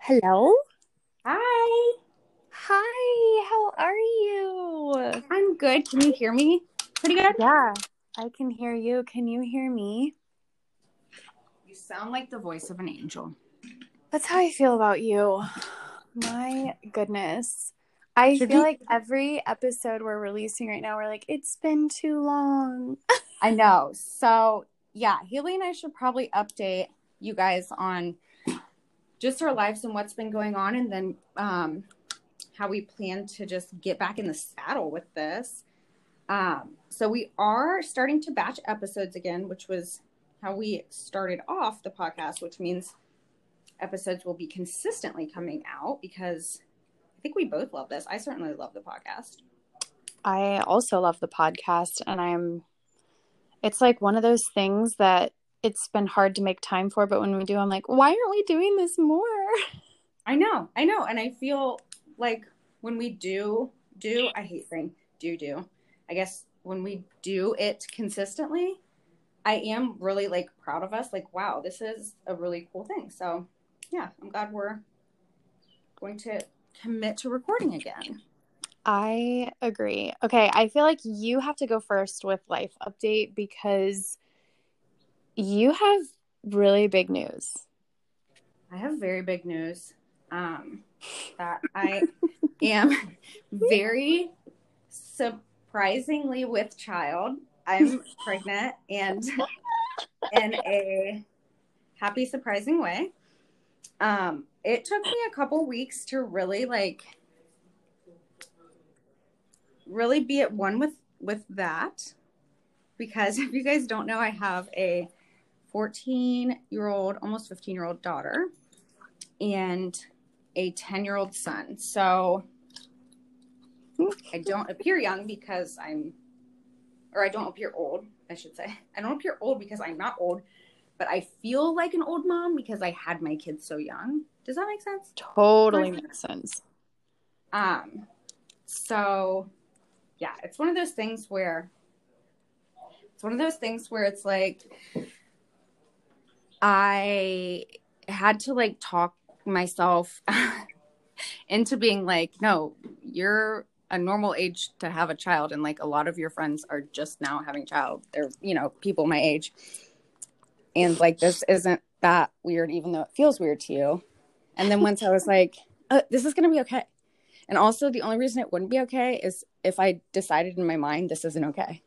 Hello. Hi. Hi. How are you? I'm good. Can you hear me? Pretty good. Yeah, I can hear you. Can you hear me? You sound like the voice of an angel. That's how I feel about you. My goodness. I Should feel we- like every episode we're releasing right now, we're like, it's been too long. I know. So, yeah, Haley and I should probably update you guys on just our lives and what's been going on and then um, how we plan to just get back in the saddle with this. Um, so, we are starting to batch episodes again, which was how we started off the podcast, which means episodes will be consistently coming out because I think we both love this. I certainly love the podcast. I also love the podcast, and I'm, it's like one of those things that it's been hard to make time for, but when we do, I'm like, why aren't we doing this more? I know, I know, and I feel like when we do do, I hate saying do do. I guess when we do it consistently, I am really like proud of us. Like, wow, this is a really cool thing. So, yeah, I'm glad we're going to commit to recording again. I agree. Okay, I feel like you have to go first with life update because you have really big news. I have very big news. Um, that I am very surprisingly with child. I'm pregnant and in a happy, surprising way. Um, it took me a couple weeks to really like really be at one with with that because if you guys don't know, I have a 14 year old, almost 15 year old daughter and a 10 year old son. So I don't appear young because I'm, or I don't appear old, I should say. I don't appear old because I'm not old, but I feel like an old mom because I had my kids so young. Does that make sense? Totally makes sense. Um, so yeah, it's one of those things where it's one of those things where it's like I had to like talk myself into being like, no, you're a normal age to have a child and like a lot of your friends are just now having child. They're, you know, people my age. And like this isn't that weird even though it feels weird to you. And then once I was like, uh, this is going to be okay. And also, the only reason it wouldn't be okay is if I decided in my mind this isn't okay.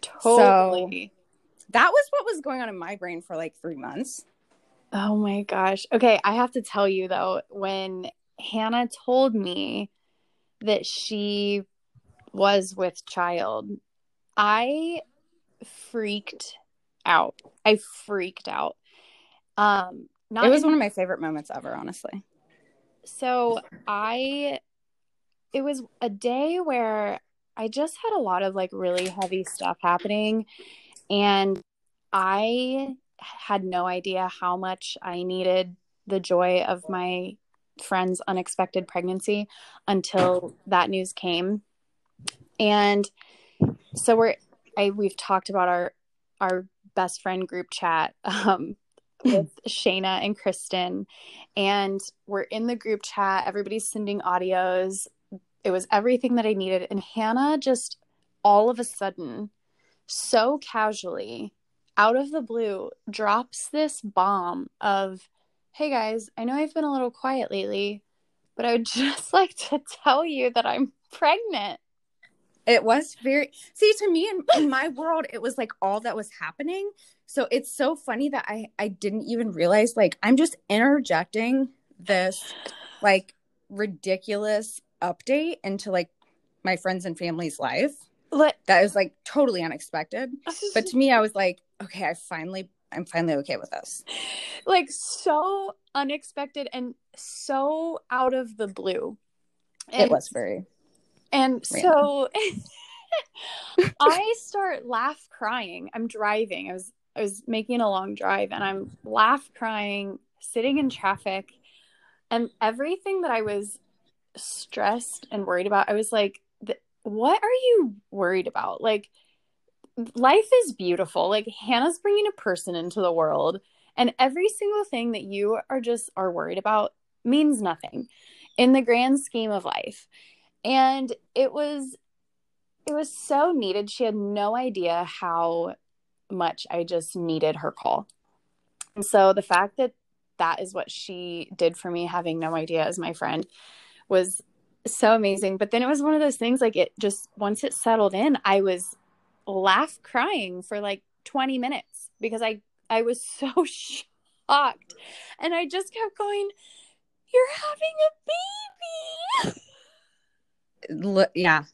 Totally. That was what was going on in my brain for like three months. Oh my gosh. Okay, I have to tell you though, when Hannah told me that she was with child, I freaked out. I freaked out. Um not it was in- one of my favorite moments ever, honestly. so I it was a day where I just had a lot of like really heavy stuff happening and I had no idea how much I needed the joy of my friend's unexpected pregnancy until that news came. And so we're I we've talked about our our best friend group chat um with Shayna and Kristen and we're in the group chat. Everybody's sending audios. It was everything that I needed and Hannah just all of a sudden so casually out of the blue drops this bomb of hey guys I know I've been a little quiet lately but I would just like to tell you that I'm pregnant It was very see to me in, in my world, it was like all that was happening. So it's so funny that I I didn't even realize like I'm just interjecting this like ridiculous update into like my friends and family's life. Let- That is like totally unexpected. But to me, I was like, okay, I finally I'm finally okay with this. like so unexpected and so out of the blue. And, it was very And so I start laugh crying. I'm driving. I was I was making a long drive and I'm laugh crying, sitting in traffic, and everything that I was stressed and worried about, I was like, what are you worried about? Like, life is beautiful. Like, Hannah's bringing a person into the world, and every single thing that you are just are worried about means nothing in the grand scheme of life. And it was it was so needed. She had no idea how much I just needed her call. And so the fact that that is what she did for me, having no idea as my friend, was so amazing. But then it was one of those things like it just, once it settled in, I was laugh crying for like 20 minutes because I, I was so shocked. And I just kept going, You're having a baby. yeah,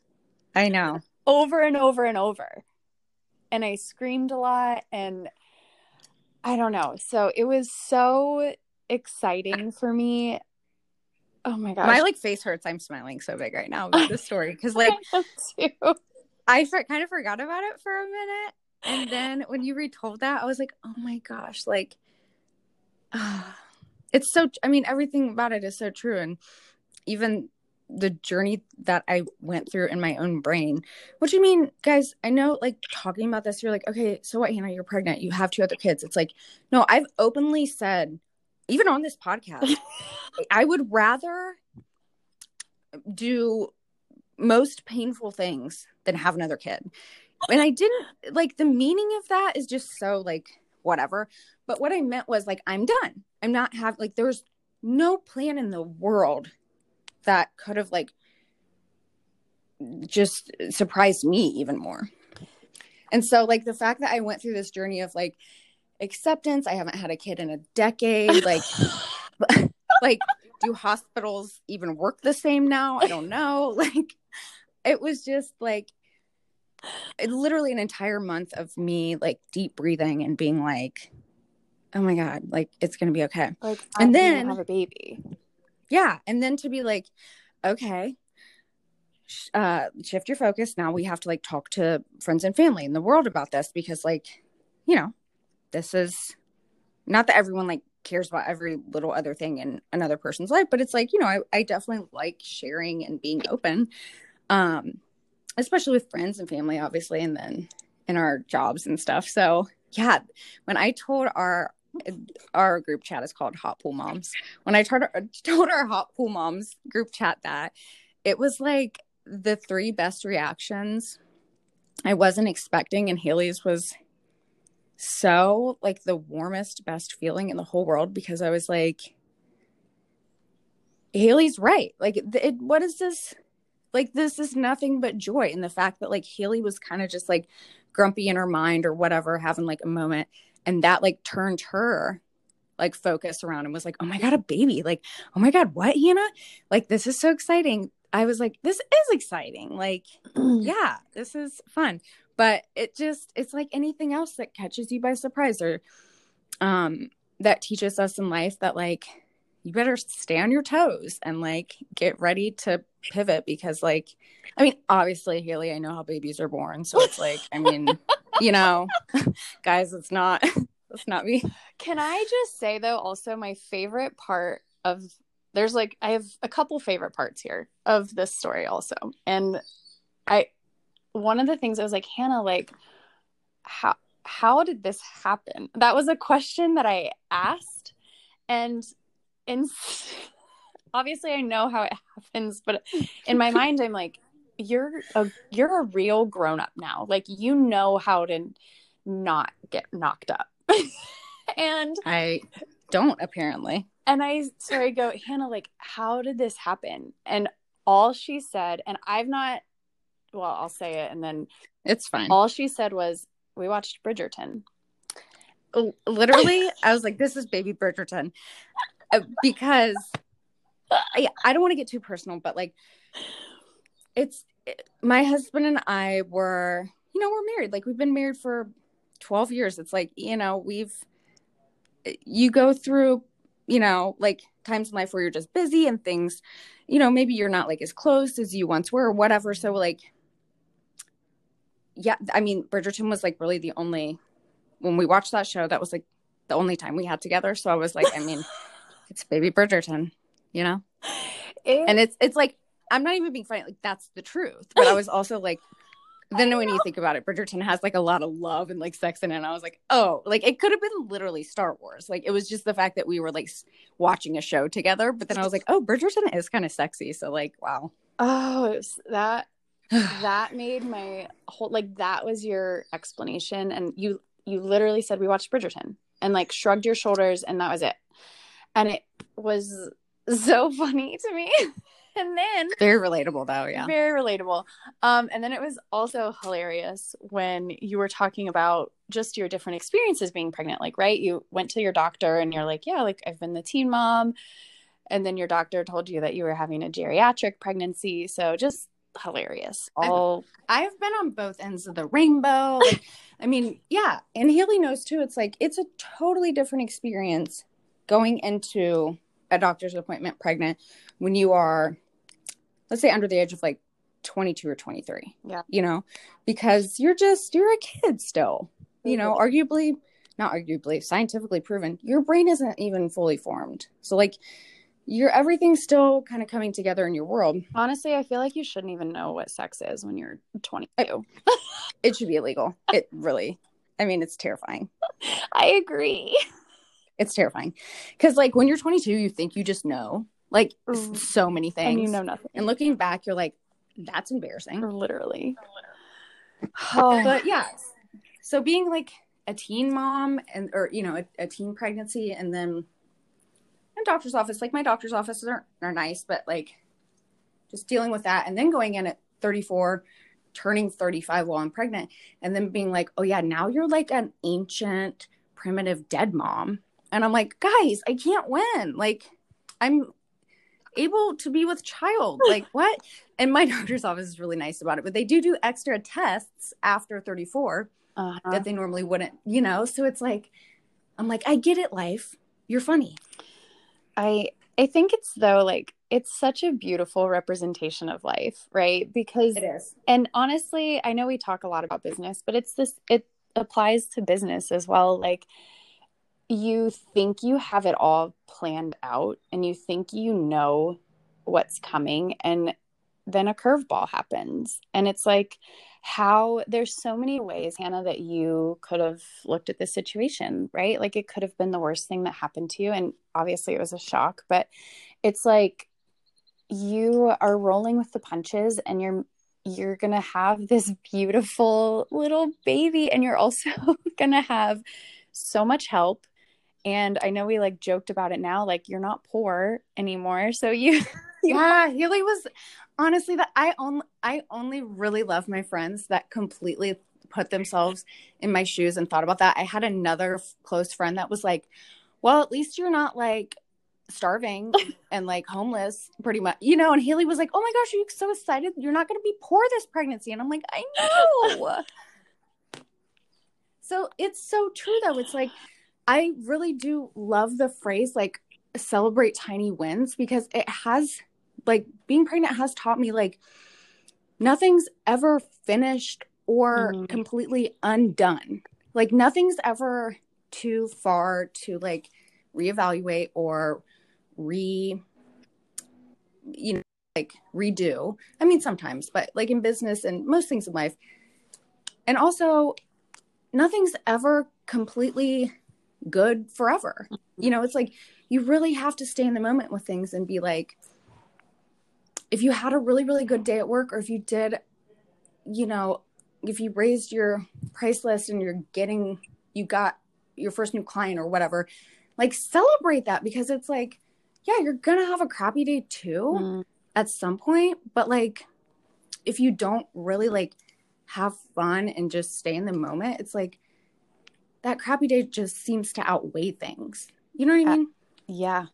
I know. Over and over and over. And I screamed a lot and I don't know. So it was so exciting for me. Oh my gosh. My like face hurts. I'm smiling so big right now about this story because like I for- kind of forgot about it for a minute. And then when you retold that, I was like, oh my gosh, like, uh, it's so, I mean, everything about it is so true. And even the journey that I went through in my own brain. What do you mean, guys? I know, like, talking about this, you're like, okay, so what, Hannah? You're pregnant. You have two other kids. It's like, no, I've openly said, even on this podcast, I would rather do most painful things than have another kid. And I didn't like the meaning of that is just so like whatever. But what I meant was like, I'm done. I'm not have like, there's no plan in the world that could have like just surprised me even more. And so like the fact that I went through this journey of like acceptance, I haven't had a kid in a decade, like like do hospitals even work the same now? I don't know. Like it was just like it, literally an entire month of me like deep breathing and being like oh my god, like it's going to be okay. Like and then have a baby yeah. And then to be like okay uh shift your focus. Now we have to like talk to friends and family in the world about this because like you know this is not that everyone like cares about every little other thing in another person's life but it's like you know I, I definitely like sharing and being open um especially with friends and family obviously and then in our jobs and stuff. So yeah when i told our our group chat is called Hot Pool Moms. When I told, told our Hot Pool Moms group chat that, it was like the three best reactions I wasn't expecting, and Haley's was so like the warmest, best feeling in the whole world because I was like, Haley's right. Like, it, what is this? Like, this is nothing but joy. And the fact that like Haley was kind of just like grumpy in her mind or whatever, having like a moment and that like turned her like focus around and was like oh my god a baby like oh my god what hannah? Like this is so exciting. I was like this is exciting like yeah this is fun. But it just it's like anything else that catches you by surprise or um that teaches us in life that like you better stay on your toes and like get ready to pivot because like i mean obviously haley i know how babies are born so it's like i mean you know guys it's not it's not me. Can i just say though also my favorite part of there's like i have a couple favorite parts here of this story also. And i one of the things i was like hannah like how how did this happen? That was a question that i asked. And and obviously I know how it happens, but in my mind I'm like, you're a you're a real grown up now. Like you know how to not get knocked up. and I don't apparently. And I so I go, Hannah, like, how did this happen? And all she said, and I've not well, I'll say it and then it's fine. All she said was, We watched Bridgerton. Literally, I was like, This is baby Bridgerton. Uh, because I, I don't want to get too personal, but like it's it, my husband and I were, you know, we're married. Like we've been married for 12 years. It's like, you know, we've, you go through, you know, like times in life where you're just busy and things, you know, maybe you're not like as close as you once were or whatever. So, like, yeah, I mean, Bridgerton was like really the only, when we watched that show, that was like the only time we had together. So I was like, I mean, it's baby Bridgerton, you know? It, and it's it's like I'm not even being funny. Like that's the truth. But I was also like, then when you think about it, Bridgerton has like a lot of love and like sex in it. And I was like, oh, like it could have been literally Star Wars. Like it was just the fact that we were like watching a show together. But then I was like, oh, Bridgerton is kind of sexy. So like, wow. Oh, that that made my whole like that was your explanation, and you you literally said we watched Bridgerton and like shrugged your shoulders, and that was it. And it was so funny to me. and then very relatable though yeah. Very relatable. Um and then it was also hilarious when you were talking about just your different experiences being pregnant. Like right you went to your doctor and you're like yeah like i've been the teen mom. And then your doctor told you that you were having a geriatric pregnancy. So just hilarious. All I've, I've been on both ends of the rainbow. Like, i mean yeah and haley knows too. It's like it's a totally different experience going into a doctor's appointment pregnant when you are let's say under the age of like 22 or 23 yeah. you know because you're just you're a kid still you know mm-hmm. arguably not arguably scientifically proven your brain isn't even fully formed. So like you're everything's still kind of coming together in your world. Honestly i feel like you shouldn't even know what sex is when you're 22 it should be illegal. It really i mean it's terrifying. I agree it's terrifying. Because like when you're 22 you think you just know like mm. so many things and you know nothing. And looking back you're like that's embarrassing. Literally. Oh. but yeah. So being like a teen mom and or you know a, a teen pregnancy and then a doctor's office like my doctor's offices are, are nice but like just dealing with that and then going in at 34 turning 35 while i'm pregnant and then being like oh yeah now you're like an ancient primitive dead mom and i'm like guys i can't win like i'm able to be with child. Like what? And my doctor's office is really nice about it, but they do do extra tests after 34 uh-huh. that they normally wouldn't, you know? So it's like, I'm like, I get it, life. You're funny. I I think it's though like it's such a beautiful representation of life, right? Because it is. And honestly, I know we talk a lot about business, but it's this it applies to business as well. Like you think you have it all planned out and you think you know what's coming and then a curveball happens. And it's like how there's so many ways hannah that you could have looked at this situation right? Like it could have been the worst thing that happened to you. And obviously it was a shock but it's like you are rolling with the punches and you're you're to have this beautiful little baby and you're also to have so much help and I know we like joked about it now, like you're not poor anymore. So you, yeah, Haley was honestly that I only I only really love my friends that completely put themselves in my shoes and thought about that. I had another close friend that was like, "Well, at least you're not like starving and like homeless pretty much you know and haley was like oh my gosh are you so excited? You're not going to be poor this pregnancy. And i'm like i know. So it's so true though. It's like I really do love the phrase like celebrate tiny wins because it has like being pregnant has taught me like nothing's ever finished or mm-hmm. completely undone. Like nothing's ever too far to like reevaluate or re you know like redo. I mean sometimes, but like in business and most things in life. And also nothing's ever completely good forever. Mm-hmm. You know, it's like you really have to stay in the moment with things and be like, if you had a really, really good day at work, or if you did, you know, if you raised your price list and you're getting, you got your first new client or whatever, like celebrate that because it's like, yeah, you're gonna have a crappy day too mm. at some point, but like, if you don't really like have fun and just stay in the moment, it's like that crappy day just seems to outweigh things. You know what I uh, mean? Uh, yeah.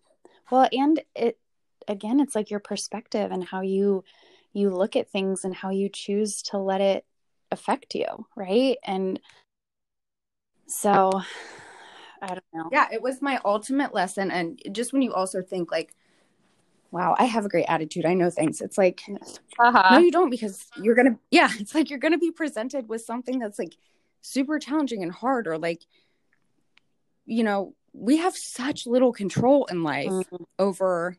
Well, and it again, it's like your perspective and how you you look at things and how you choose to let it affect you, right? And so I don't know. Yeah, it was my ultimate lesson and just when you also think like wow, I have a great attitude. I know things. It's like, uh-huh. no, you don't because you're going to, yeah, it's like you're going to be presented with something that's like super challenging and hard or like you know we have such little control in life mm-hmm. over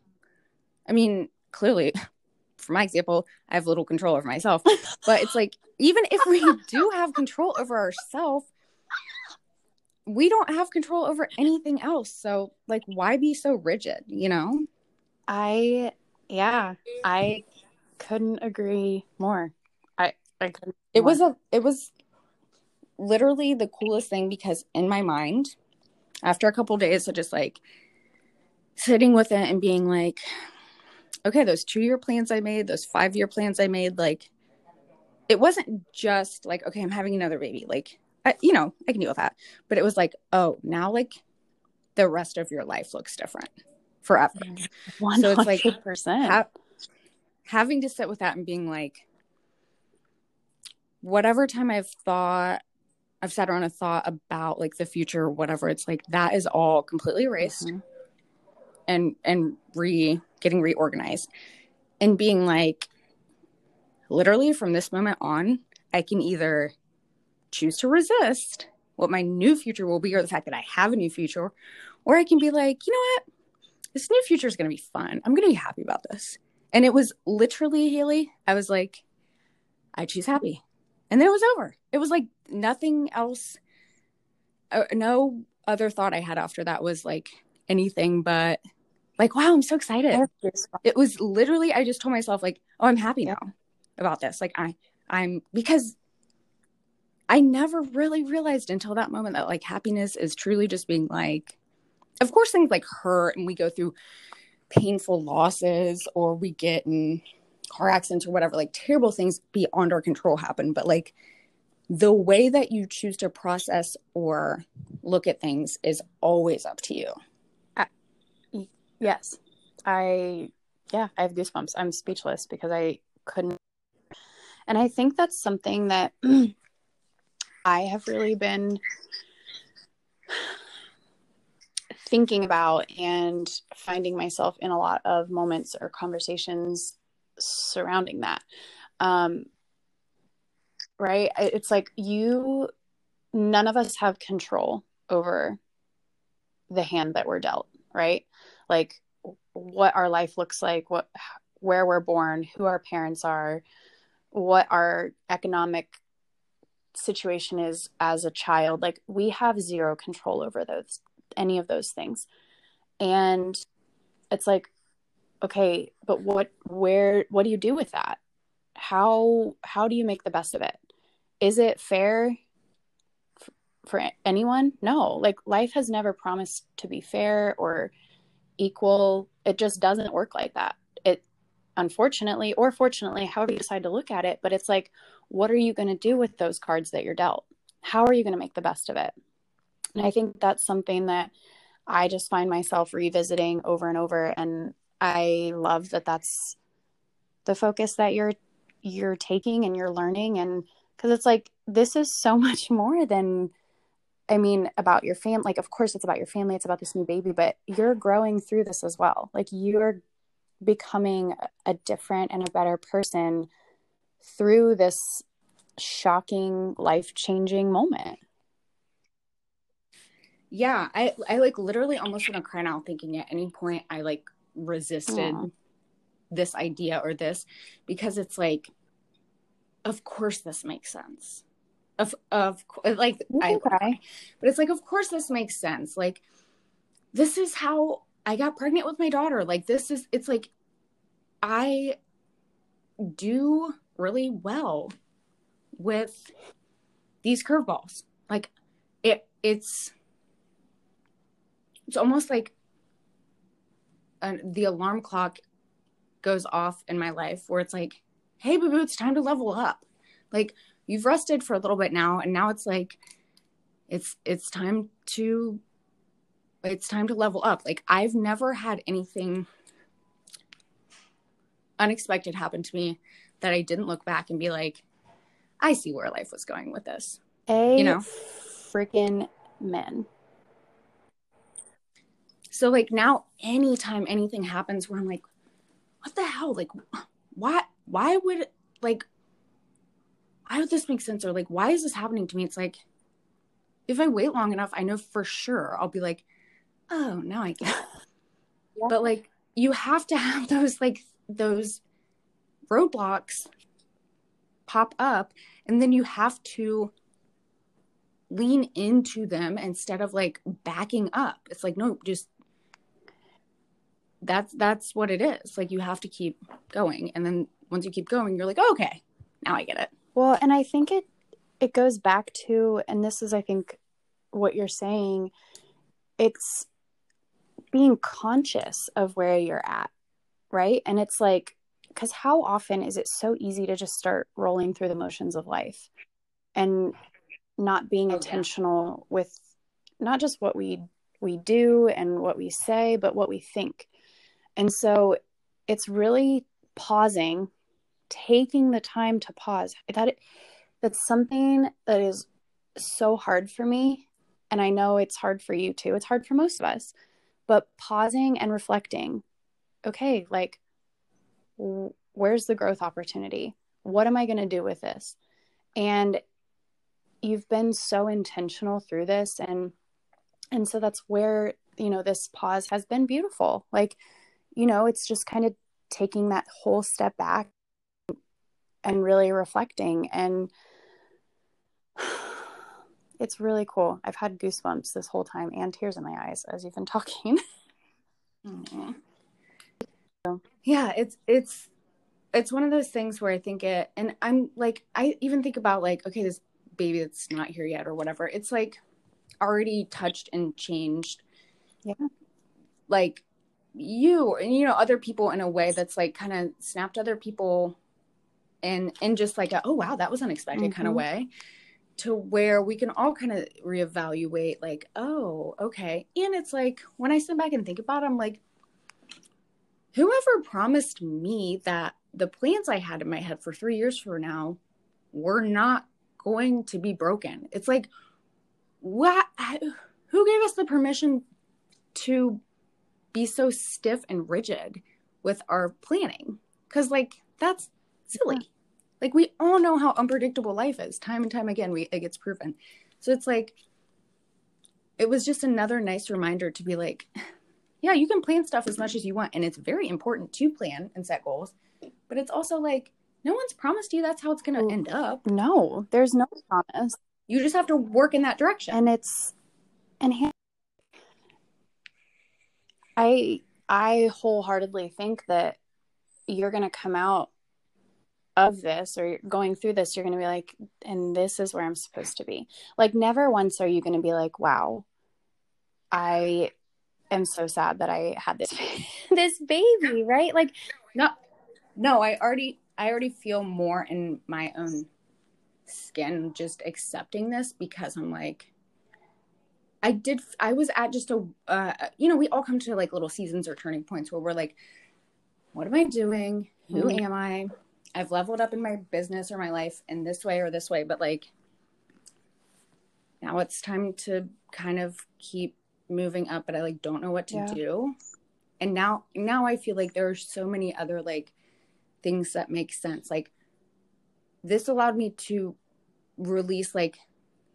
i mean clearly for my example, I have little control over myself. but it's like, even if we do have control over ourselves, we don't have control over anything else. So, like, why be so rigid, you know? I, yeah, I couldn't agree more. I, I couldn't. It more. was a, it was literally the coolest thing because in my mind, after a couple of days of just like sitting with it and being like, okay, those two year plans I made, those five year plans I made, like, it wasn't just like, okay, I'm having another baby. Like, I, you know, I can deal with that. But it was like, oh, now like the rest of your life looks different forever. 100%. So it's like ha- having to sit with that and being like, whatever time I've thought, I've sat around and thought about like the future, whatever, it's like that is all completely erased. Mm-hmm. and and re getting reorganized. And being like literally from this moment on i can either choose to resist what my new future will be or the fact that i have a new future or i can be like you know what? This new future is going to be fun. I'm going to be happy about this. And it was literally haley i was like i choose happy and then it was over it was like nothing else uh, no other thought i had after that was like anything but like, wow, I'm so excited. It was literally, I just told myself, like, oh, I'm happy now about this. Like, I, I'm, because I never really realized until that moment that like happiness is truly just being like, of course, things like hurt and we go through painful losses or we get in car accidents or whatever, like terrible things beyond our control happen. But like the way that you choose to process or look at things is always up to you. Yes. I, yeah, I have goosebumps. I'm speechless because I couldn't. And I think that's something that I have really been thinking about and finding myself in a lot of moments or conversations surrounding that. Um, right? It's like you, none of us have control over the hand that we're dealt, right? like what our life looks like, what where we're born, who our parents are, what our economic situation is as a child. Like we have zero control over those any of those things. And it's like okay, but what where what do you do with that? How how do you make the best of it? Is it fair for anyone? No. Like life has never promised to be fair or equal it just doesn't work like that it unfortunately or fortunately however you decide to look at it but it's like what are you going to do with those cards that you're dealt how are you going to make the best of it and i think that's something that i just find myself revisiting over and over and i love that that's the focus that you're you're taking and you're learning and because it's like this is so much more than I mean, about your family. Like, of course, it's about your family, it's about this new baby, but you're growing through this as well. Like, you're becoming a different and a better person through this shocking, life changing moment. Yeah, I, I like literally almost want to cry now thinking at any point I like resisted Aww. this idea or this because it's like, of course, this makes sense. Of of like I cry. but it's like of course this makes sense. Like this is how I got pregnant with my daughter. Like this is it's like I do really well with these curveballs. Like it it's it's almost like uh, the alarm clock goes off in my life where it's like hey boo boo it's time to level up. Like you've rested for a little bit now and now it's like it's it's time to it's time to level up. Like i've never had anything unexpected happen to me that i didn't look back and be like i see where life was going with this. A you know? freaking men so like now anytime anything happens where i'm like what the hell like why why would like why would this make sense? Or like, why is this happening to me? It's like, if I wait long enough, I know for sure I'll be like, oh, now I get it. yeah. But like, you have to have those, like, those roadblocks pop up and then you have to lean into them instead of like backing up it's like no just that's that's what it is. Like you have to keep going. And then once you keep going you're like oh, okay now i get it. Well and i think it it goes back to and this is i think what you're saying it's being conscious of where you're at right? And it's like because how often is it so easy to just start rolling through the motions of life and not being oh, intentional with not just what we we do and what we say but what we think and so it's really pausing taking the time to pause. That it, that's something that is so hard for me and i know it's hard for you too. It's hard for most of us but pausing and reflecting. Okay like where's the growth opportunity? What am i going to do with this? And you've been so intentional through this and and so that's where you know this pause has been beautiful. Like you know it's just kind of taking that whole step back and really reflecting and it's really cool. I've had goosebumps this whole time and tears in my eyes as you've been talking. Mm-hmm. Yeah it's it's it's one of those things where i think it and i'm like i even think about like okay this baby that's not here yet or whatever it's like already touched and changed. Yeah. Like you and you know other people in a way that's like kind of snapped other people and and just like a, oh wow that was unexpected mm-hmm. kind of way to where we can all kind of reevaluate like oh okay and it's like when i sit back and think about it i'm like whoever promised me that the plans i had in my head for three years from now were not going to be broken. It's like, what? Who gave us the permission to be so stiff and rigid with our planning? Because, like, that's silly. Yeah. Like, we all know how unpredictable life is. Time and time again, we it gets proven. So it's like, it was just another nice reminder to be like, yeah, you can plan stuff as much as you want, and it's very important to plan and set goals. But it's also like, no one's promised you that's how it's going to end up. No, there's no promise. You just have to work in that direction. And it's and I I wholeheartedly think that you're going to come out of this or going through this you're going to be like and this is where I'm supposed to be. Like never once are you going to be like wow I am so sad that I had this this baby, right? Like no no, I already I already feel more in my own skin just accepting this because I'm like, I did, I was at just a, uh, you know, we all come to like little seasons or turning points where we're like, what am I doing? Who mm-hmm. am I? I've leveled up in my business or my life in this way or this way, but like, now it's time to kind of keep moving up, but I like don't know what to yeah. do. And now, now I feel like there are so many other like things that make sense. Like this allowed me to release like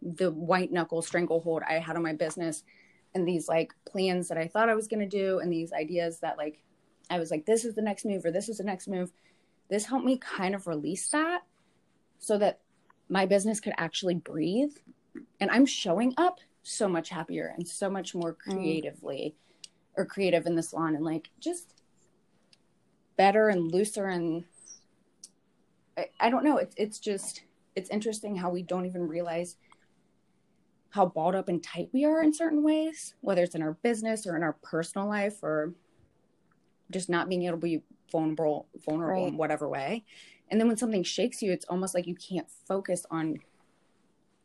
the white knuckle stranglehold I had on my business and these like plans that I thought I was going to do and these ideas that like I was like this is the next move or this is the next move. This helped me kind of release that so that my business could actually breathe and I'm showing up so much happier and so much more mm. creatively mm. or creative in the salon and like just better and looser and I, I don't know it's it's just it's interesting how we don't even realize how balled up and tight we are in certain ways whether it's in our business or in our personal life or just not being able to be vulnerable vulnerable right. in whatever way and then when something shakes you it's almost like you can't focus on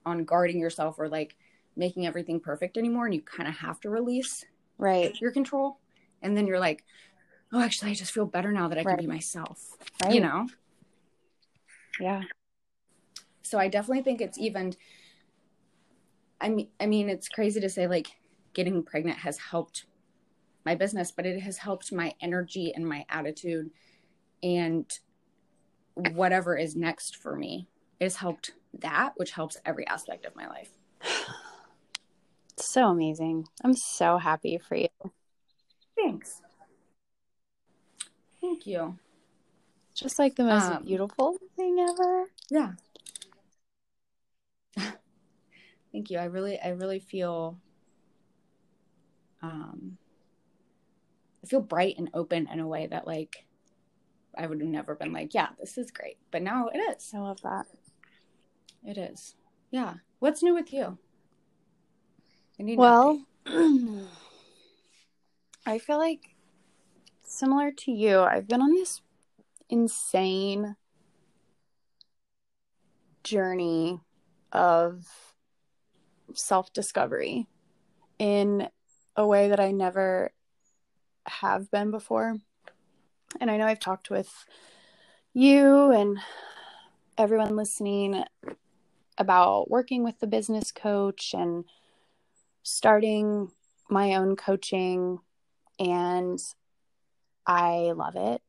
on guarding yourself or like making everything perfect anymore and you kind of have to release right your control and then you're like oh, actually, I just feel better now that I right. can be myself. Right. You know? Yeah. So I definitely think it's even. I mean, I mean, it's crazy to say like getting pregnant has helped my business, but it has helped my energy and my attitude, and whatever is next for me. It has helped that, which helps every aspect of my life. So amazing. I'm so happy for you. Thanks. Thank you. just like the most Um, beautiful thing ever. Yeah. Thank you. I really I really feel um I feel bright and open in a way that like I would have never been like, yeah, this is great. But now it is. I love that. It is. Yeah. What's new with you? I Well, I feel like similar to you, I've been on this insane journey of self discovery in a way that I never have been before. And I know I've talked with you and everyone listening about working with the business coach and starting my own coaching and I love it.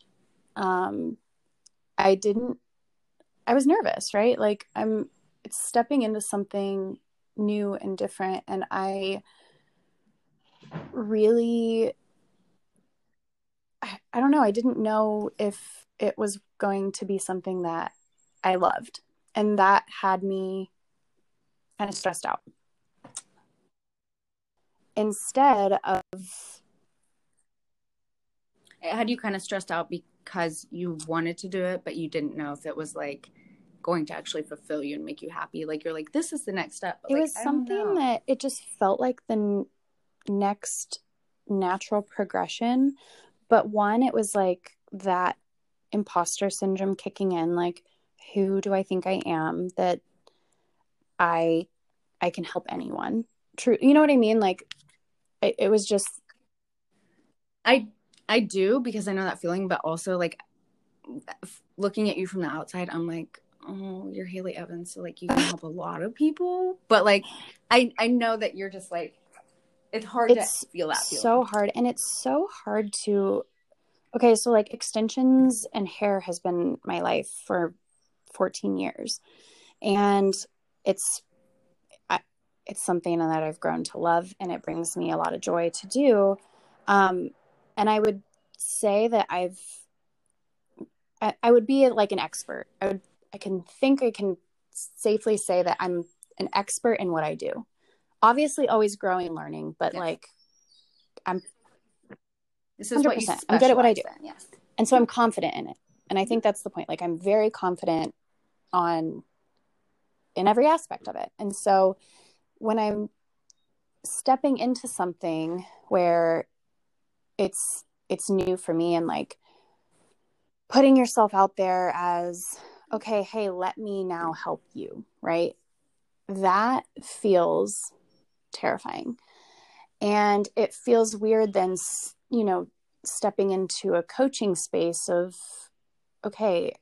Um I didn't I was nervous, right? Like I'm it's stepping into something new and different and I really I, I don't know, I didn't know if it was going to be something that I loved. And that had me kind of stressed out. Instead of update. Had you kind of stressed out because you wanted to do it, but you didn't know if it was like going to actually fulfill you and make you happy? Like you're like, this is the next step. but, it like, was something that it just felt like the n- next natural progression but one it was like that imposter syndrome kicking in like who do i think i am that i i can help anyone true you know what i mean like it, it was just I I do because I know that feeling, but also like f- looking at you from the outside, I'm like, oh, you're Haley Evans, so like you can help a lot of people. But like, I I know that you're just like, it's hard It's to feel that. Feeling. so hard and it's so hard to okay so like extensions and hair has been my life for 14 years and it's I, it's something that i've grown to love and it brings me a lot of joy to do um, and i would say that i've I, I would be like an expert i would i can think i can safely say that i'm an expert in what i do obviously always growing and learning but Yeah. like I'm. this is what you 100%. I'm good at what I do. in, Yes. and so i'm confident in it and i think that's the point like i'm very confident on in every aspect of it and so when i'm stepping into something where it's it's new for me and like putting yourself out there as okay hey let me now help you right? That feels terrifying. And it feels weird then you know stepping into a coaching space of okay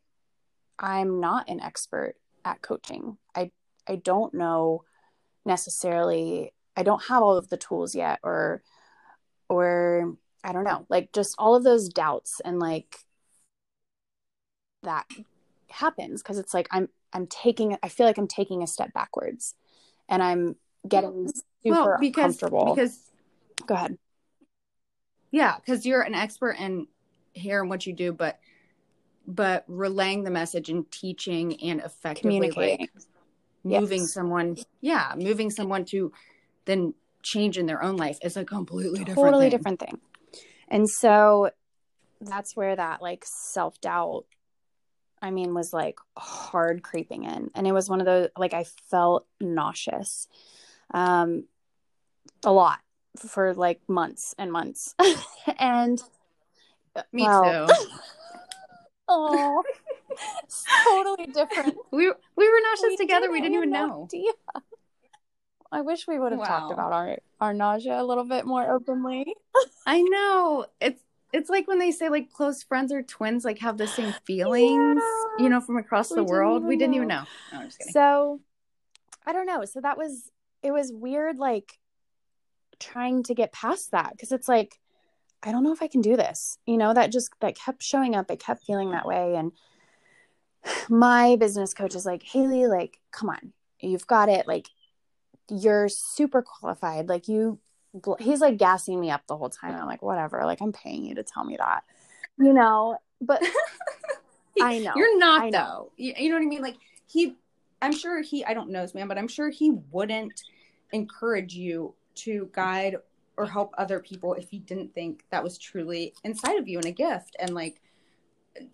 i'm not an expert at coaching. I i don't know necessarily i don't have all of the tools yet or or i don't know like just all of those doubts and like that happens because it's like i'm i'm taking i feel like i'm taking a step backwards and i'm getting super well, because uncomfortable because go ahead yeah, because you're an expert in hair and what you do, but but relaying the message and teaching and effectively like moving Yes. someone yeah moving someone to then change in their own life is a completely different totally thing. different thing and so that's where that like self-doubt i mean was like hard creeping in. And it was one of those like i felt nauseous um a lot for like months and months. And me well, too. Oh totally different. We we were nauseous We together. We didn't even know. idea. I wish we would have talked about our our nausea a little bit more openly. i know. It's it's like when they say like close friends or twins like have the same feelings Yeah. you know from across We the world we didn't even know. no, So I don't know. So that was it was weird like trying to get past that because it's like I don't know if I can do this. You know, that just that kept showing up. I kept feeling that way and my business coach is like, "Haley, like come on. You've got it. Like you're super qualified. Like you he's like gassing me up the whole time. I'm like, "Whatever. Like I'm paying you to tell me that." You know, but I know. You're not know. though. You, you know what I mean? Like he, I'm sure he. I don't know this man, but I'm sure he wouldn't encourage you to guide or help other people if he didn't think that was truly inside of you and a gift and like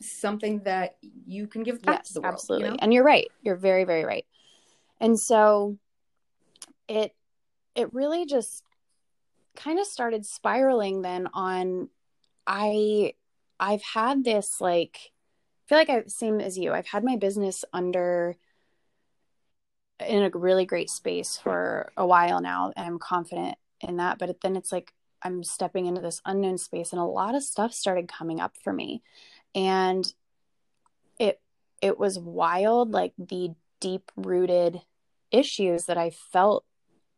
something that you can give back yes, to the world. absolutely. You know? And you're right. You're very, very right. And so it it really just kind of started spiraling then on I I've had this like I feel like I same as you. I've had my business under in a really great space for a while now and I'm confident in that, but then it's like I'm stepping into this unknown space and a lot of stuff started coming up for me. And it it was wild like the deep rooted issues that I felt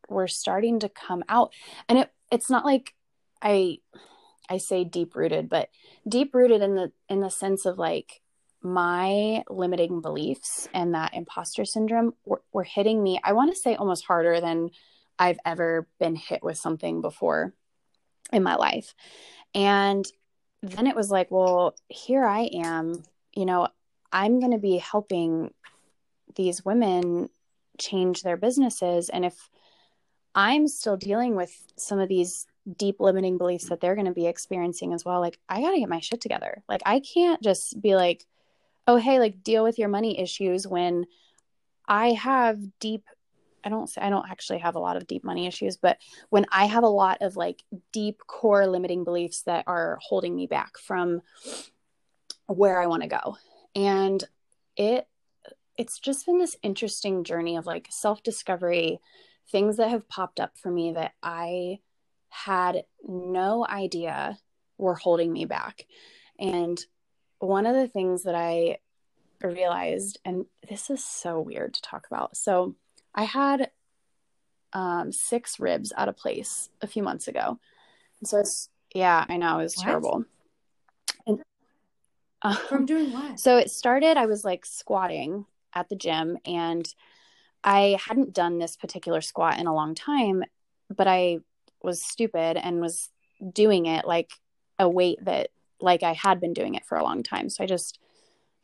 were starting to come out. And it it's not like I I say deep rooted, but deep rooted in the in the sense of like my limiting beliefs and that imposter syndrome were, were hitting me. I want to say almost harder than I've ever been hit with something before in my life. And then it was like, well, here I am, you know, I'm going to be helping these women change their businesses. And if I'm still dealing with some of these deep limiting beliefs that they're going to be experiencing as well, like, I got to get my shit together. Like, I can't just be like, oh, hey, like, deal with your money issues when I have deep. I don't say I don't actually have a lot of deep money issues, but when I have a lot of like deep core limiting beliefs that are holding me back from where I want to go. And it it's just been this interesting journey of like self-discovery, things that have popped up for me that I had no idea were holding me back. And one of the things that I realized, and this is so weird to talk about. So I had um, six ribs out of place a few months ago. And so it's, yeah, I know it was What? terrible. And, um, From doing what? so it started, I was like squatting at the gym and I hadn't done this particular squat in a long time, but I was stupid and was doing it like a weight that like I had been doing it for a long time. So I just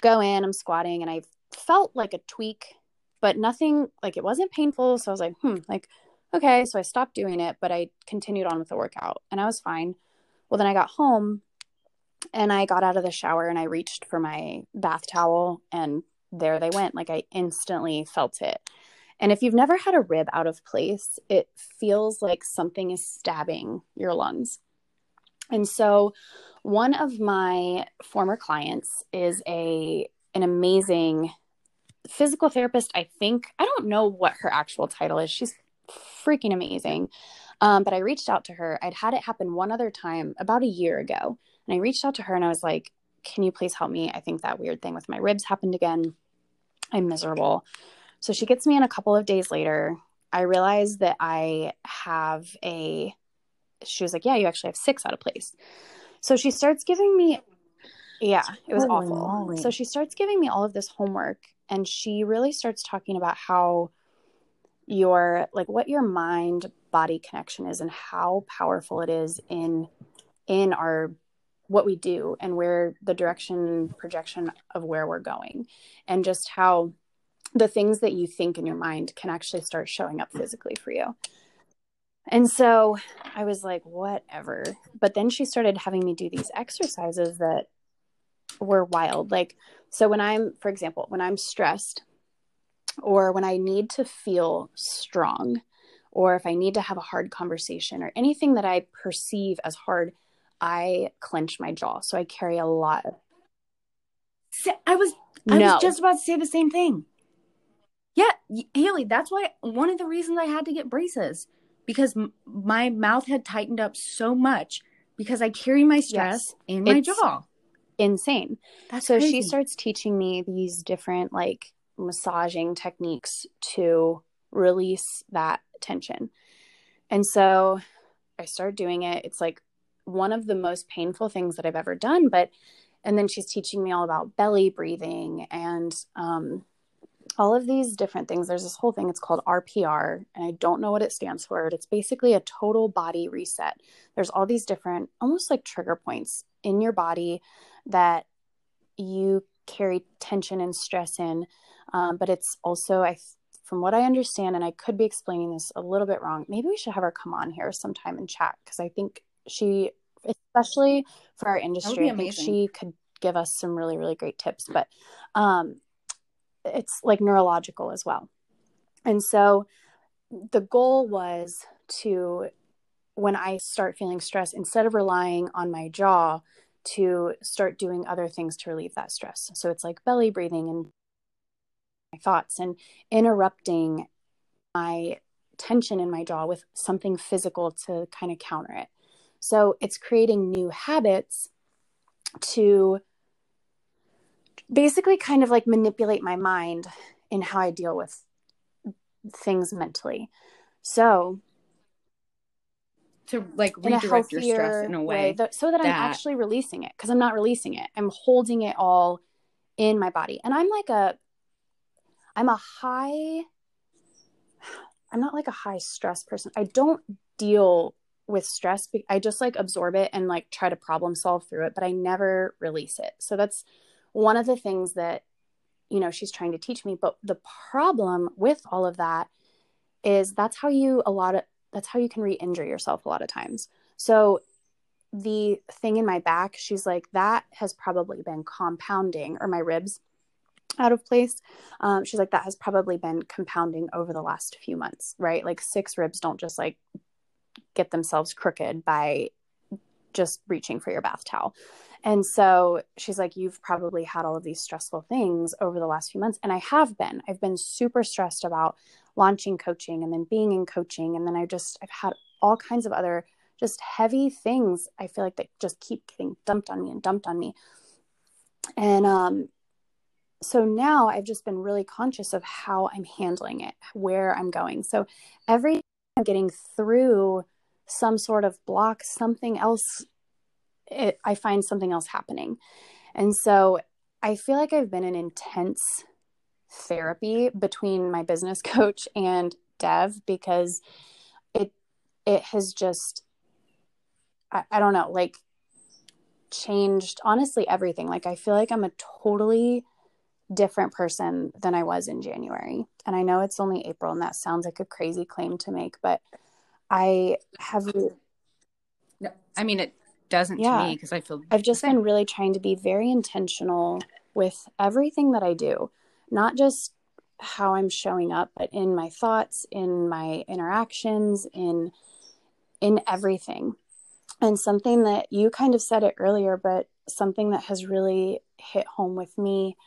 go in, I'm squatting and I felt like a tweak, but nothing like it wasn't painful. So I was like, hmm, like, okay. So I stopped doing it, but I continued on with the workout and I was fine. Well, then I got home and I got out of the shower and I reached for my bath towel and there they went. Like I instantly felt it. And if you've never had a rib out of place, it feels like something is stabbing your lungs. And so one of my former clients is a an amazing physical therapist, I think. I don't know what her actual title is. She's freaking amazing. Um, but I reached out to her. I'd had it happen one other time about a year ago. And I reached out to her and I was like, Can you please help me? I think that weird thing with my ribs happened again. I'm miserable. So she gets me in a couple of days later. I realize that I have a, she was like, Yeah, you actually have six out of place. So she starts giving me, yeah, it was Holy awful. moly. So she starts giving me all of this homework and she really starts talking about how your, like, what your mind body connection is and how powerful it is in, in our, what we do and where the direction projection of where we're going and just how the things that you think in your mind can actually start showing up physically for you. And so I was like, whatever. But then she started having me do these exercises that were wild. Like, so when I'm, for example, when I'm stressed or when I need to feel strong, or if I need to have a hard conversation or anything that I perceive as hard, I clench my jaw. So I carry a lot. Of, I was I No. was just about to say the same thing. Yeah, Haley, that's why one of the reasons I had to get braces because m- my mouth had tightened up so much because I carry my stress in my It's- jaw. insane. That's so crazy. she starts teaching me these different like massaging techniques to release that tension and so i start doing it it's like one of the most painful things that i've ever done but and then she's teaching me all about belly breathing and um, all of these different things there's this whole thing it's called rpr and i don't know what it stands for it's basically a total body reset there's all these different almost like trigger points in your body that you carry tension and stress in. Um, but it's also, I, from what I understand, and I could be explaining this a little bit wrong. Maybe we should have her come on here sometime and chat because I think she, especially for our industry, I think she could give us some really, really great tips. But um, it's like neurological as well. And so the goal was to, when I start feeling stress, instead of relying on my jaw, to start doing other things to relieve that stress. So it's like belly breathing and my thoughts and interrupting my tension in my jaw with something physical to kind of counter it. So it's creating new habits to basically kind of like manipulate my mind in how I deal with things mentally. So to like redirect your stress in a way, way that, so that, that, I'm actually releasing it because I'm not releasing it. I'm holding it all in my body. And I'm like a I'm a high I'm not like a high stress person. I don't deal with stress. I just like absorb it and like try to problem solve through it, but I never release it. So that's one of the things that you know she's trying to teach me but the problem with all of that is that's how you a lot of that's how you can re-injure yourself a lot of times. So the thing in my back she's like that has probably been compounding or my ribs out of place. Um, she's like that has probably been compounding over the last few months right? Like six ribs don't just like get themselves crooked by just reaching for your bath towel and so she's like, You've probably had all of these stressful things over the last few months. And I have been. I've been super stressed about launching coaching and then being in coaching. And then I just, I've had all kinds of other just heavy things I feel like that just keep getting dumped on me and dumped on me. And um, so now I've just been really conscious of how I'm handling it, where I'm going. So every I'm getting through some sort of block, something else it, I find something else happening. And so I feel like I've been in intense therapy between my business coach and Dev because it it has just I, I don't know, like changed honestly everything. Like I feel like I'm a totally different person than I was in January. And I know it's only April and that sounds like a crazy claim to make, but I have no, I mean it doesn't yeah. to me because I feel I've just been really trying to be very intentional with everything that I do, not just how I'm showing up, but in my thoughts, in my interactions, in in everything. And something that you kind of said it earlier, but something that has really hit home with me.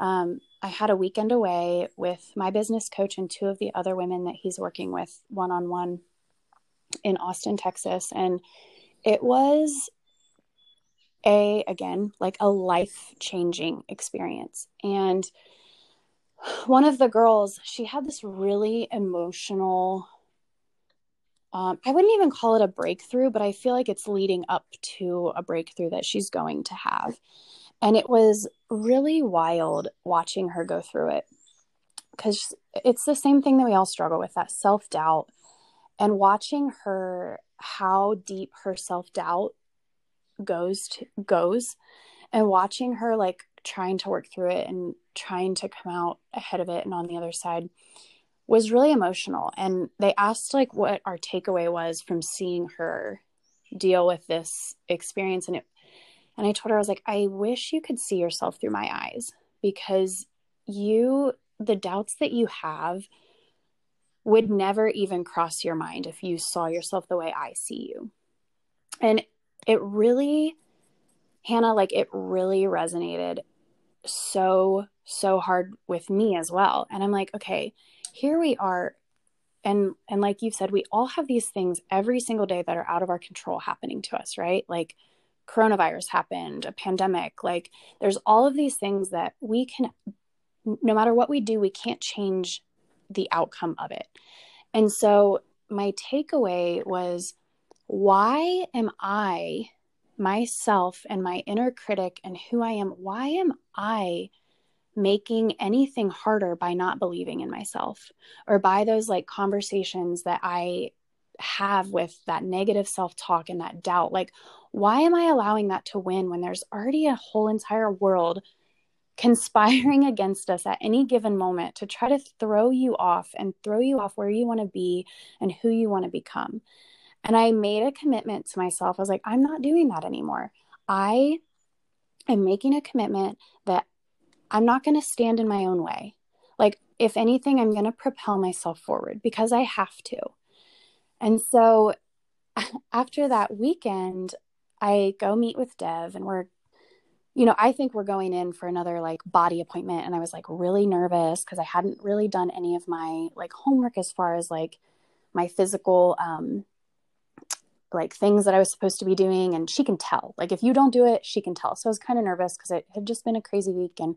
Um, I had a weekend away with my business coach and two of the other women that he's working with one on one in Austin, Texas. And it was a again like a life changing experience. And one of the girls she had this really emotional um, i wouldn't even call it a breakthrough but i feel like it's leading up to a breakthrough that she's going to have. And it was really wild watching her go through it. Because it's the same thing that we all struggle with that self-doubt. And watching her how deep her self doubt goes to, goes and watching her like trying to work through it and trying to come out ahead of it and on the other side was really emotional. And they asked like what our takeaway was from seeing her deal with this experience. And it and I told her I was like I wish you could see yourself through my eyes because you the doubts that you have would never even cross your mind if you saw yourself the way I see you. And it really, Hannah, like it really resonated so, so hard with me as well. And I'm like, okay, here we are. And and like you've said, we all have these things every single day that are out of our control happening to us, right? Like coronavirus happened, a pandemic, like there's all of these things that we can no matter what we do, we can't change the outcome of it. And so my takeaway was why am I myself and my inner critic and who I am? Why am I making anything harder by not believing in myself or by those like conversations that I have with that negative self talk and that doubt? Like, why am I allowing that to win when there's already a whole entire world conspiring against us at any given moment to try to throw you off and throw you off where you want to be and who you want to become. And I made a commitment to myself. I was like, I'm not doing that anymore. I am making a commitment that I'm not going to stand in my own way. Like, if anything, I'm going to propel myself forward because I have to. And so after that weekend, I go meet with Dev and we're you know, I think we're going in for another like body appointment. And I was like really nervous because I hadn't really done any of my like homework as far as like my physical, um, like things that I was supposed to be doing. And she can tell, like, if you don't do it, she can tell. So I was kind of nervous because it had just been a crazy week. And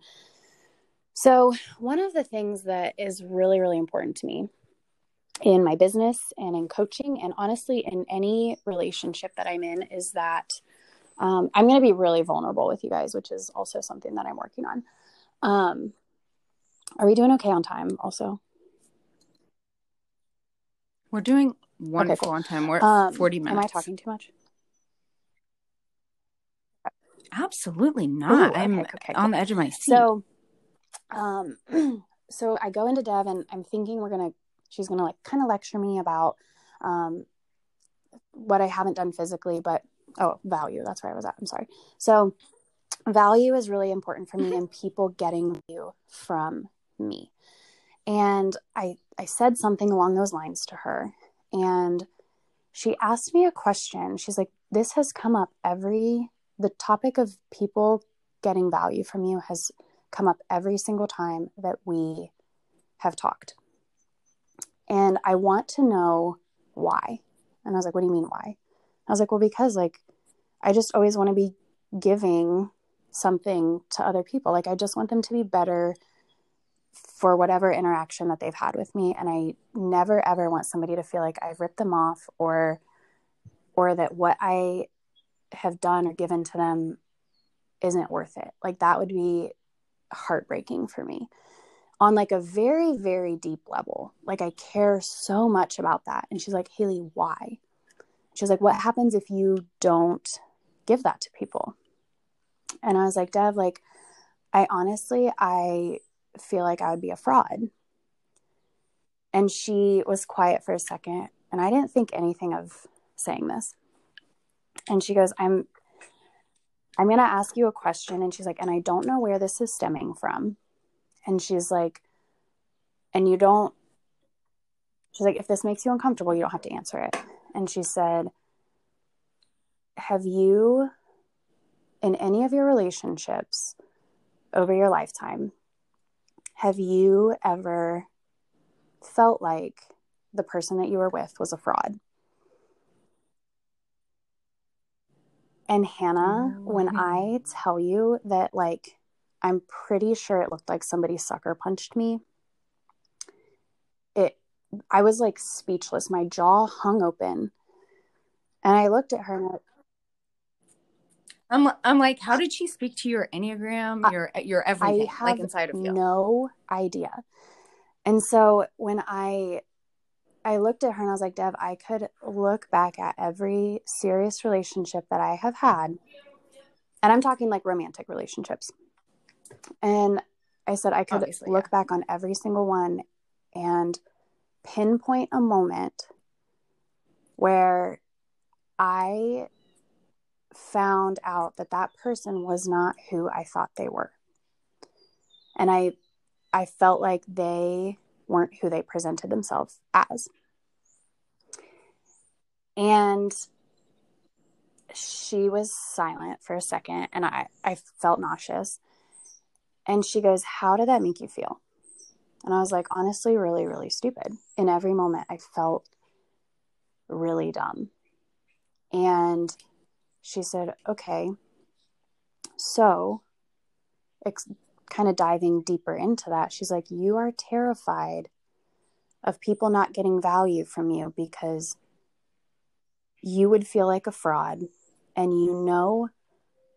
so, one of the things that is really, really important to me in my business and in coaching, and honestly, in any relationship that I'm in, is that um, I'm going to be really vulnerable with you guys, which is also something that I'm working on. Um, are we doing okay on time also? We're doing wonderful okay, cool. on time. We're um, 40 minutes. Am I talking too much? Absolutely not. Ooh, okay, I'm okay, on the edge of my seat. So, um, so I go into Dev and I'm thinking we're gonna, she's gonna like kind of lecture me about, um, what I haven't done physically, but oh value. That's where i was at. I'm sorry. So value is really important for me mm-hmm. and people getting you from me. And i i said something along those lines to her and she asked me a question. She's like this has come up every the topic of people getting value from you has come up every single time that we have talked. And i want to know why. And i was like what do you mean why I was like, well, because like I just always want to be giving something to other people. Like I just want them to be better for whatever interaction that they've had with me and I never ever want somebody to feel like I've ripped them off or or that what I have done or given to them isn't worth it. Like that would be heartbreaking for me on like a very very deep level. Like I care so much about that. And she's like, "Haley, why?" She's like, What happens if you don't give that to people? And I was like, Dev, like, I honestly, I feel like I would be a fraud. And she was quiet for a second, and I didn't think anything of saying this. And she goes, I'm I'm going to ask you a question and she's like, "And I don't know where this is stemming from." And she's like, "And you don't She's like, "If this makes you uncomfortable, you don't have to answer it." And she said, Have you, in any of your relationships over your lifetime, have you ever felt like the person that you were with was a fraud? And Hannah, oh, when I tell you that, like, I'm pretty sure it looked like somebody sucker punched me. I was like speechless. My jaw hung open. And I looked at her and I, I'm I'm like, how did she speak to your enneagram, your your everything, like inside of you? No idea. And so when I I looked at her and I was like, Dev, I could look back at every serious relationship that I have had, and I'm talking like romantic relationships. And I said I could Obviously, look yeah. back on every single one and pinpoint a moment where I found out that that person was not who I thought they were. And I I felt like they weren't who they presented themselves as. And she was silent for a second and I, I felt nauseous. And she goes, How did that make you feel? And I was like, honestly, really, really stupid. In every moment, I felt really dumb. And she said, okay, so ex- kind of diving deeper into that, she's like, you are terrified of people not getting value from you because you would feel like a fraud and you know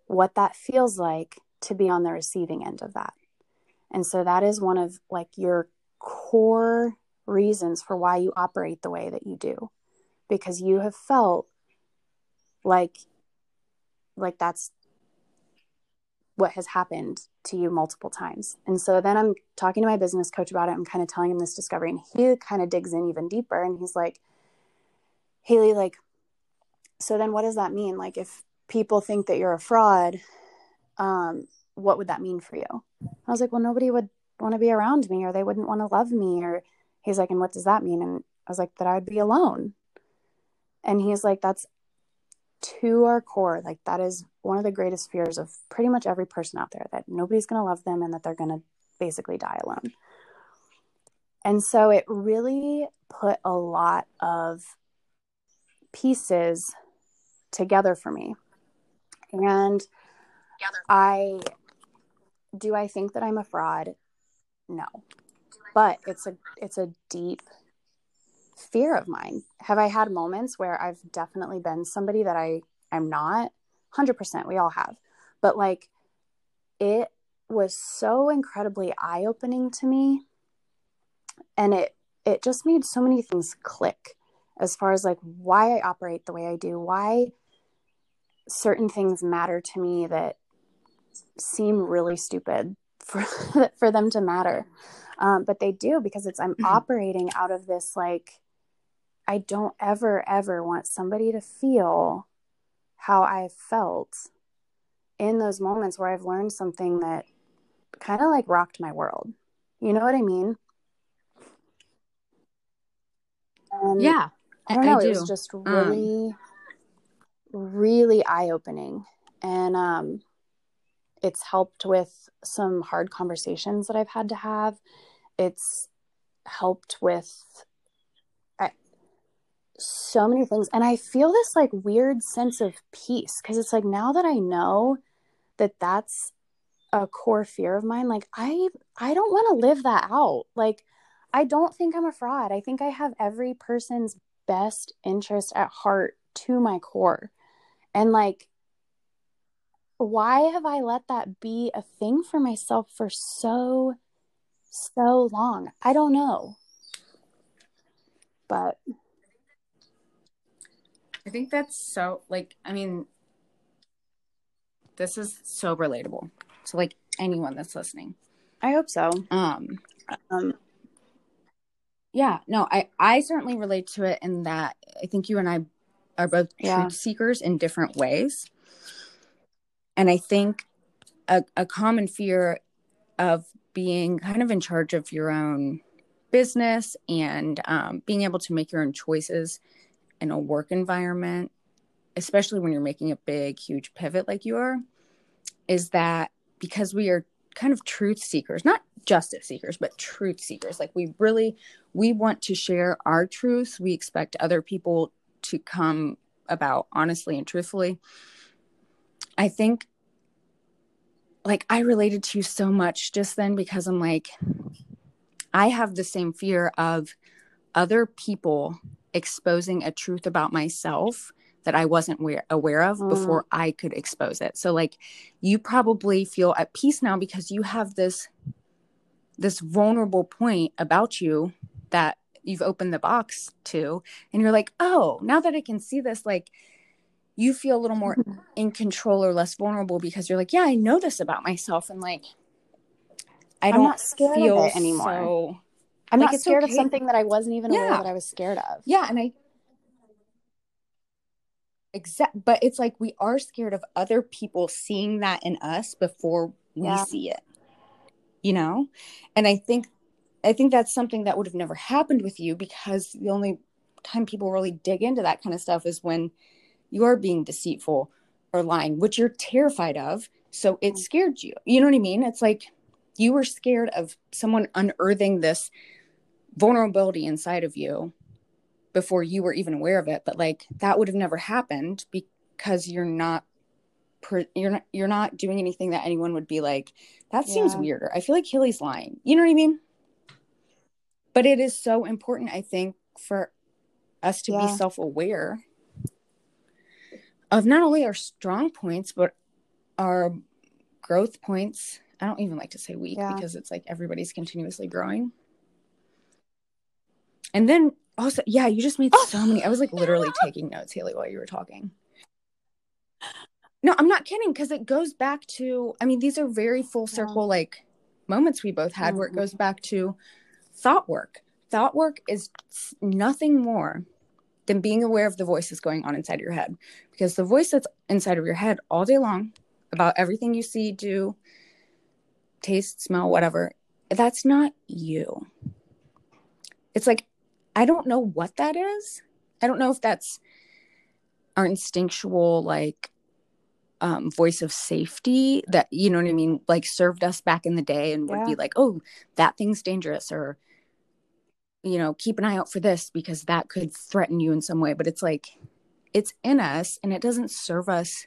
what that feels like to be on the receiving end of that. And so that is one of like your core reasons for why you operate the way that you do because you have felt like like that's what has happened to you multiple times. And so then I'm talking to my business coach about it. I'm kind of telling him this discovery, and he kind of digs in even deeper. And he's like, Haley, like, so then what does that mean? Like, if people think that you're a fraud, um, what would that mean for you? I was like, well, nobody would want to be around me or they wouldn't want to love me. Or he's like, and what does that mean? And I was like, that I would be alone. And he's like, that's to our core. Like, that is one of the greatest fears of pretty much every person out there that nobody's going to love them and that they're going to basically die alone. And so it really put a lot of pieces together for me. And I do I think that I'm a fraud? No. But it's a it's a deep fear of mine. Have I had moments where I've definitely been somebody that I I'm not? 100% we all have. But like it was so incredibly eye-opening to me and it it just made so many things click as far as like why I operate the way I do, why certain things matter to me that seem really stupid for for them to matter. Um, but they do because it's i'm mm-hmm. operating out of this like i don't ever ever want somebody to feel how i felt in those moments where i've learned something that kind of like rocked my world. You know what i mean? Um, yeah i don't know I do. it was just um, really um, really eye-opening. And um it's helped with some hard conversations that I've had to have. It's helped with I, so many things. And I feel this like weird sense of peace because it's like now that I know that that's a core fear of mine, like I I don't want to live that out. Like I don't think I'm a fraud. I think I have every person's best interest at heart to my core. And like why have I let that be a thing for myself for so, so long? I don't know. But I think that's so, like, I mean, this is so relatable to like anyone that's listening. I hope so. Um, um, yeah, no, I, I certainly relate to it in that I think you and I are both yeah. truth seekers in different ways. And I think a, a common fear of being kind of in charge of your own business and um, being able to make your own choices in a work environment, especially when you're making a big, huge pivot like you are, is that because we are kind of truth seekers, not justice seekers, but truth seekers. Like we really, we want to share our truths. We expect other people to come about honestly and truthfully. I think like I related to you so much just then because I'm like, I have the same fear of other people exposing a truth about myself that I wasn't aware, aware of mm. before I could expose it. So like you probably feel at peace now because you have this this vulnerable point about you that you've opened the box to and you're like, "Oh, now that I can see this like you feel a little more mm-hmm. in control or less vulnerable because you're like, yeah, I know this about myself, and like, I don't I'm not scared feel of it anymore. So, I'm like, not scared okay. of something that I wasn't even yeah. aware that I was scared of. Yeah, and I exact, but it's like we are scared of other people seeing that in us before we yeah. see it. You know, and I think I think that's something that would have never happened with you because the only time people really dig into that kind of stuff is when you're being deceitful or lying, which you're terrified of. So it mm. scared you. You know what I mean? It's like you were scared of someone unearthing this vulnerability inside of you before you were even aware of it. But like that would have never happened because you're not you're not you're not doing anything that anyone would be like that seems yeah. weirder i feel like Hilly's lying you know what i mean but it is so important i think for us to yeah. be self-aware of not only our strong points but our growth points i don't even like to say weak yeah. because it's like everybody's continuously growing and then also yeah you just made oh. so many i was like literally taking notes haley while you were talking no, I'm not kidding because it goes back to, I mean, these are very full circle yeah. like moments we both had mm-hmm. where it goes back to thought work. Thought work is nothing more than being aware of the voices going on inside your head because the voice that's inside of your head all day long about everything you see, do, taste, smell, whatever, that's not you. It's like, I don't know what that is. I don't know if that's our instinctual, like, um, voice of safety that, you know what I mean, like served us back in the day and would be like, oh, that thing's dangerous or, you know, keep an eye out for this because that could threaten you in some way. But it's like, it's in us and it doesn't serve us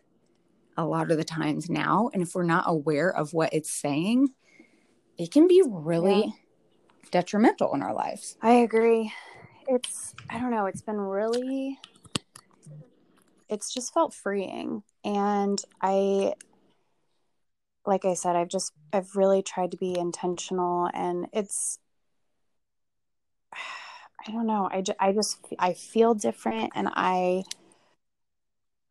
a lot of the times now. And if we're not aware of what it's saying, it can be really yeah. detrimental in our lives. I agree. It's, I don't know, it's been really, it's just felt freeing. And I, like I said, I've just, I've really tried to be intentional and it's, I don't know. I, I just, I feel different and I,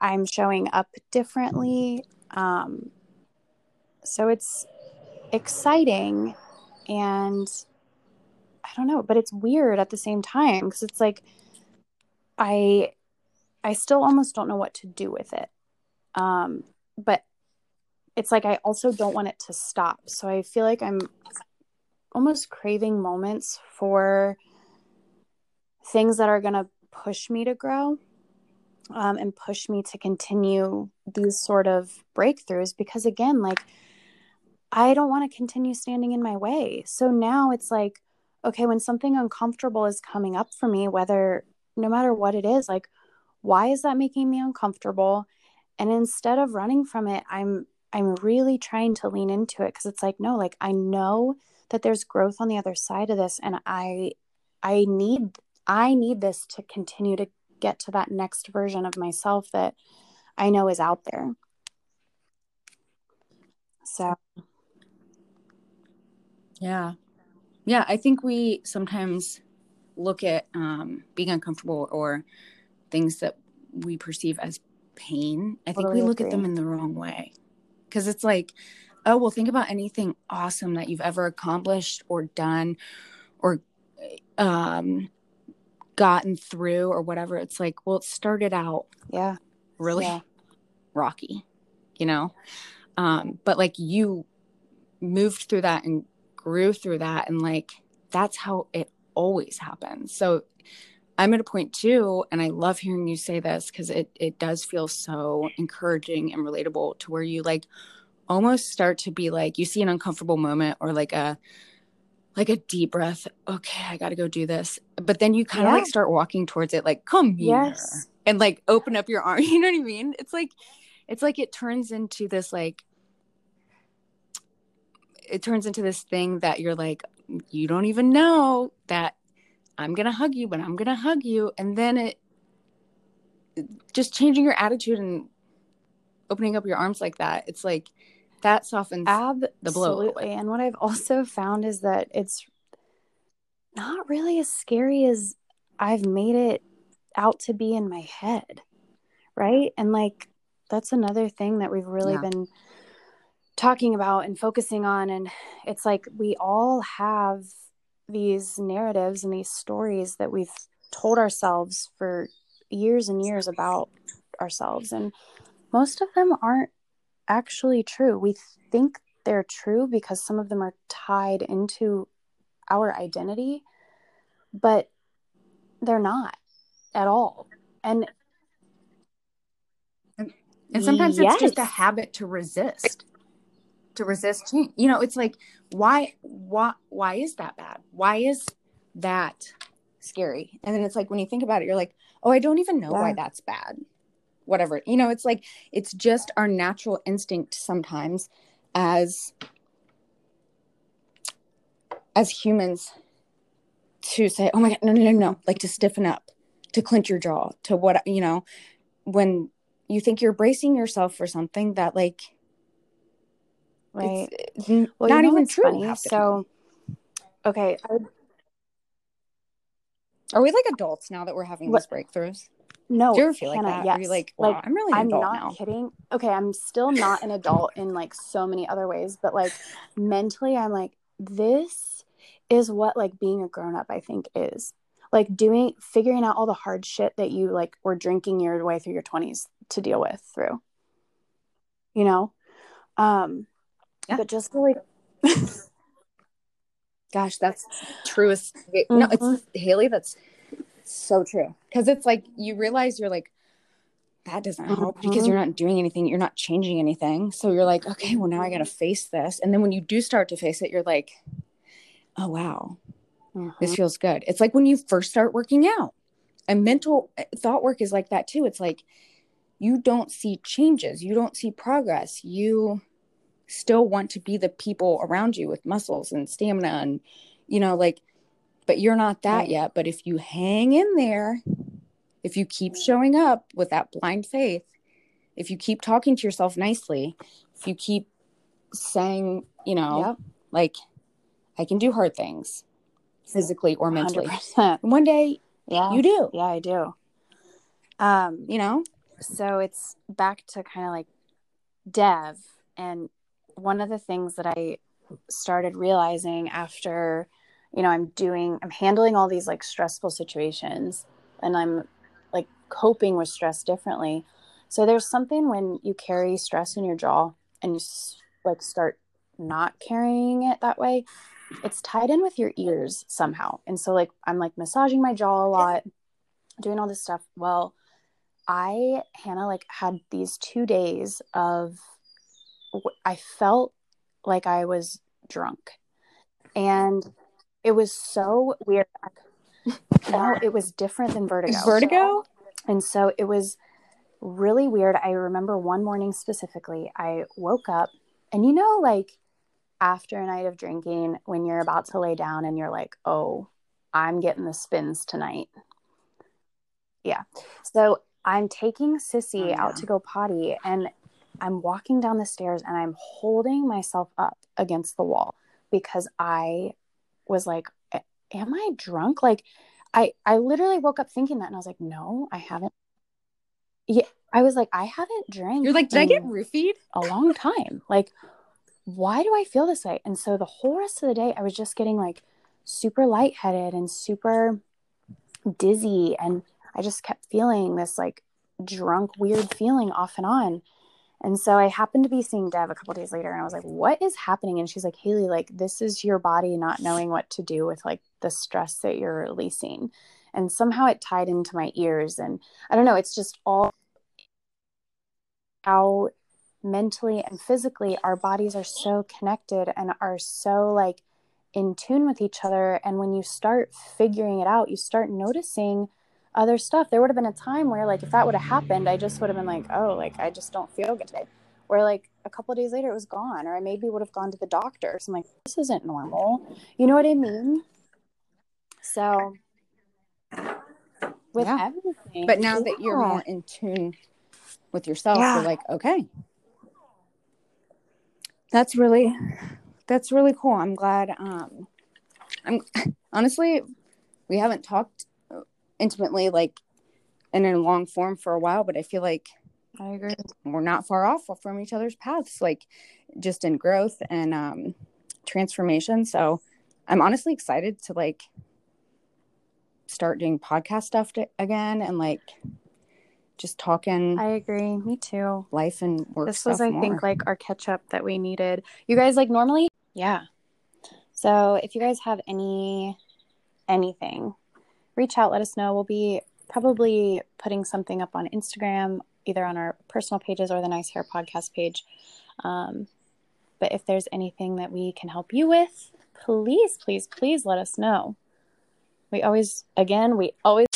I'm showing up differently. Um, so it's exciting and I don't know, but it's weird at the same time because it's like I I still almost don't know what to do with it. Um, but it's like I also don't want it to stop. So I feel like I'm almost craving moments for things that are going to push me to grow um, and push me to continue these sort of breakthroughs because again like i don't want to continue standing in my way. So now it's like okay when something uncomfortable is coming up for me whether no matter what it is like why is that making me uncomfortable? And instead of running from it i'm i'm really trying to lean into it because it's like no like i know that there's growth on the other side of this and i i need i need this to continue to get to that next version of myself that I know is out there. So, yeah. Yeah. I think we sometimes look at um, being uncomfortable or things that we perceive as pain. I think totally we look agree. at them in the wrong way. Because it's like, oh, well, think about anything awesome that you've ever accomplished or done or um, gotten through or whatever it's like well it started out yeah. really yeah. rocky you know? Um but like you moved through that and grew through that and like that's how it always happens. So i'm at a point too and i love hearing you say this because it it does feel so encouraging and relatable to where you like almost start to be like you see an uncomfortable moment or like a like a deep breath. Okay, I got to go do this. But then you kind of yeah. like start walking towards it, like, come here. Yes. And like open up your arm. You know what I mean? It's like, it's like it turns into this, like, it turns into this thing that you're like, you don't even know that I'm going to hug you, but I'm going to hug you. And then it, just changing your attitude and opening up your arms like that. It's like, that softens Absolutely. the blow. Absolutely. And what I've also found is that it's not really as scary as I've made it out to be in my head. Right. And like, that's another thing that we've really yeah. been talking about and focusing on. And it's like we all have these narratives and these stories that we've told ourselves for years and years about ourselves. And most of them aren't actually true. We think they're true because some of them are tied into our identity, but they're not at all. And and, and sometimes yes. it's just a habit to resist to resist change. You know, it's like why why why is that bad? Why is that scary? And then it's like when you think about it, you're like, oh, I don't even know yeah. why that's bad whatever you know it's like it's just our natural instinct sometimes as as humans to say oh my god no no no no like to stiffen up to clench your jaw to what you know when you think you're bracing yourself for something that like right well, not even true funny? so okay are we like adults now that we're having what? these breakthroughs No, Do you ever feel like that? Yes. you're like, wow, I'm really I'm not now. kidding. Okay, I'm still not an adult in like so many other ways, but like mentally, I'm like, this is what like being a grown up, I think, is like doing, figuring out all the hard shit that you like were drinking your way through your 20s to deal with through, you know? Um, Yeah. but just like Gosh, that's truest. No, Mhm. it's Haley. That's so true. Because it's like you realize you're like, that doesn't help because Mhm. you're not doing anything. You're not changing anything. So you're like, okay, well now I got to face this. And then when you do start to face it, you're like, oh wow, this Mhm. feels good. It's like when you first start working out. And mental uh, thought work is like that too. It's like you don't see changes, you don't see progress. You still want to be the people around you with muscles and stamina and you know like but you're not that Right. yet. But if you hang in there, if you keep showing up with that blind faith, if you keep talking to yourself nicely, if you keep saying, you know, Yep. like I can do hard things physically or mentally. 100%. One day Yeah. you do, Yeah, I do. Um, you know? so it's back to kind of like dev and one of the things that i started realizing after you know i'm doing i'm handling all these like stressful situations and i'm like coping with stress differently. So there's something when you carry stress in your jaw and you like start not carrying it that way it's tied in with your ears somehow. And so like i'm like massaging my jaw a lot doing all this stuff. Well I, Hannah, like had these two days of, I felt like I was drunk. And it was so weird. No, it was different than vertigo. Vertigo? And so it was really weird. I remember one morning specifically, I woke up and you know, like after a night of drinking, when you're about to lay down and you're like, oh, I'm getting the spins tonight. Yeah. So I'm taking Sissy Oh, yeah. out to go potty and I'm walking down the stairs and I'm holding myself up against the wall because I was like, am I drunk? Like I I literally woke up thinking that and I was like, no, I haven't. Yeah, I was like, I haven't drank. You're like, did I get roofied? a long time. Like, why do I feel this way? And so the whole rest of the day, I was just getting like super lightheaded and super dizzy. And I just kept feeling this like drunk, weird feeling off and on. And so I happened to be seeing Dev a couple days later and I was like, what is happening? And she's like, Haley, like, this is your body not knowing what to do with like the stress that you're releasing. And somehow it tied into my ears. And I don't know, it's just all how mentally and physically our bodies are so connected and are so like in tune with each other and when you start figuring it out you start noticing other stuff there would have been a time where like if that would have happened i just would have been like oh like i just don't feel good today or like a couple of days later it was gone or i maybe would have gone to the doctor so i'm like this isn't normal you know what i mean so with Yeah. everything But now that you're more in tune with yourself, Yeah. you're like, okay. That's really that's really cool. I'm glad um I'm honestly we haven't talked intimately like and in a long form for a while, but I feel like i agree. we're not far off from each other's paths like just in growth and um transformation. So I'm honestly excited to like start doing podcast stuff to, again and like just talking i agree. Me too. life and work this was i more. think like our catch up that we needed. You guys like normally yeah. So if you guys have any anything reach out, let us know. We'll be probably putting something up on Instagram, either on our personal pages or the Nice Hair podcast page. Um, but if there's anything that we can help you with, please, please, please let us know. We always, again, we always.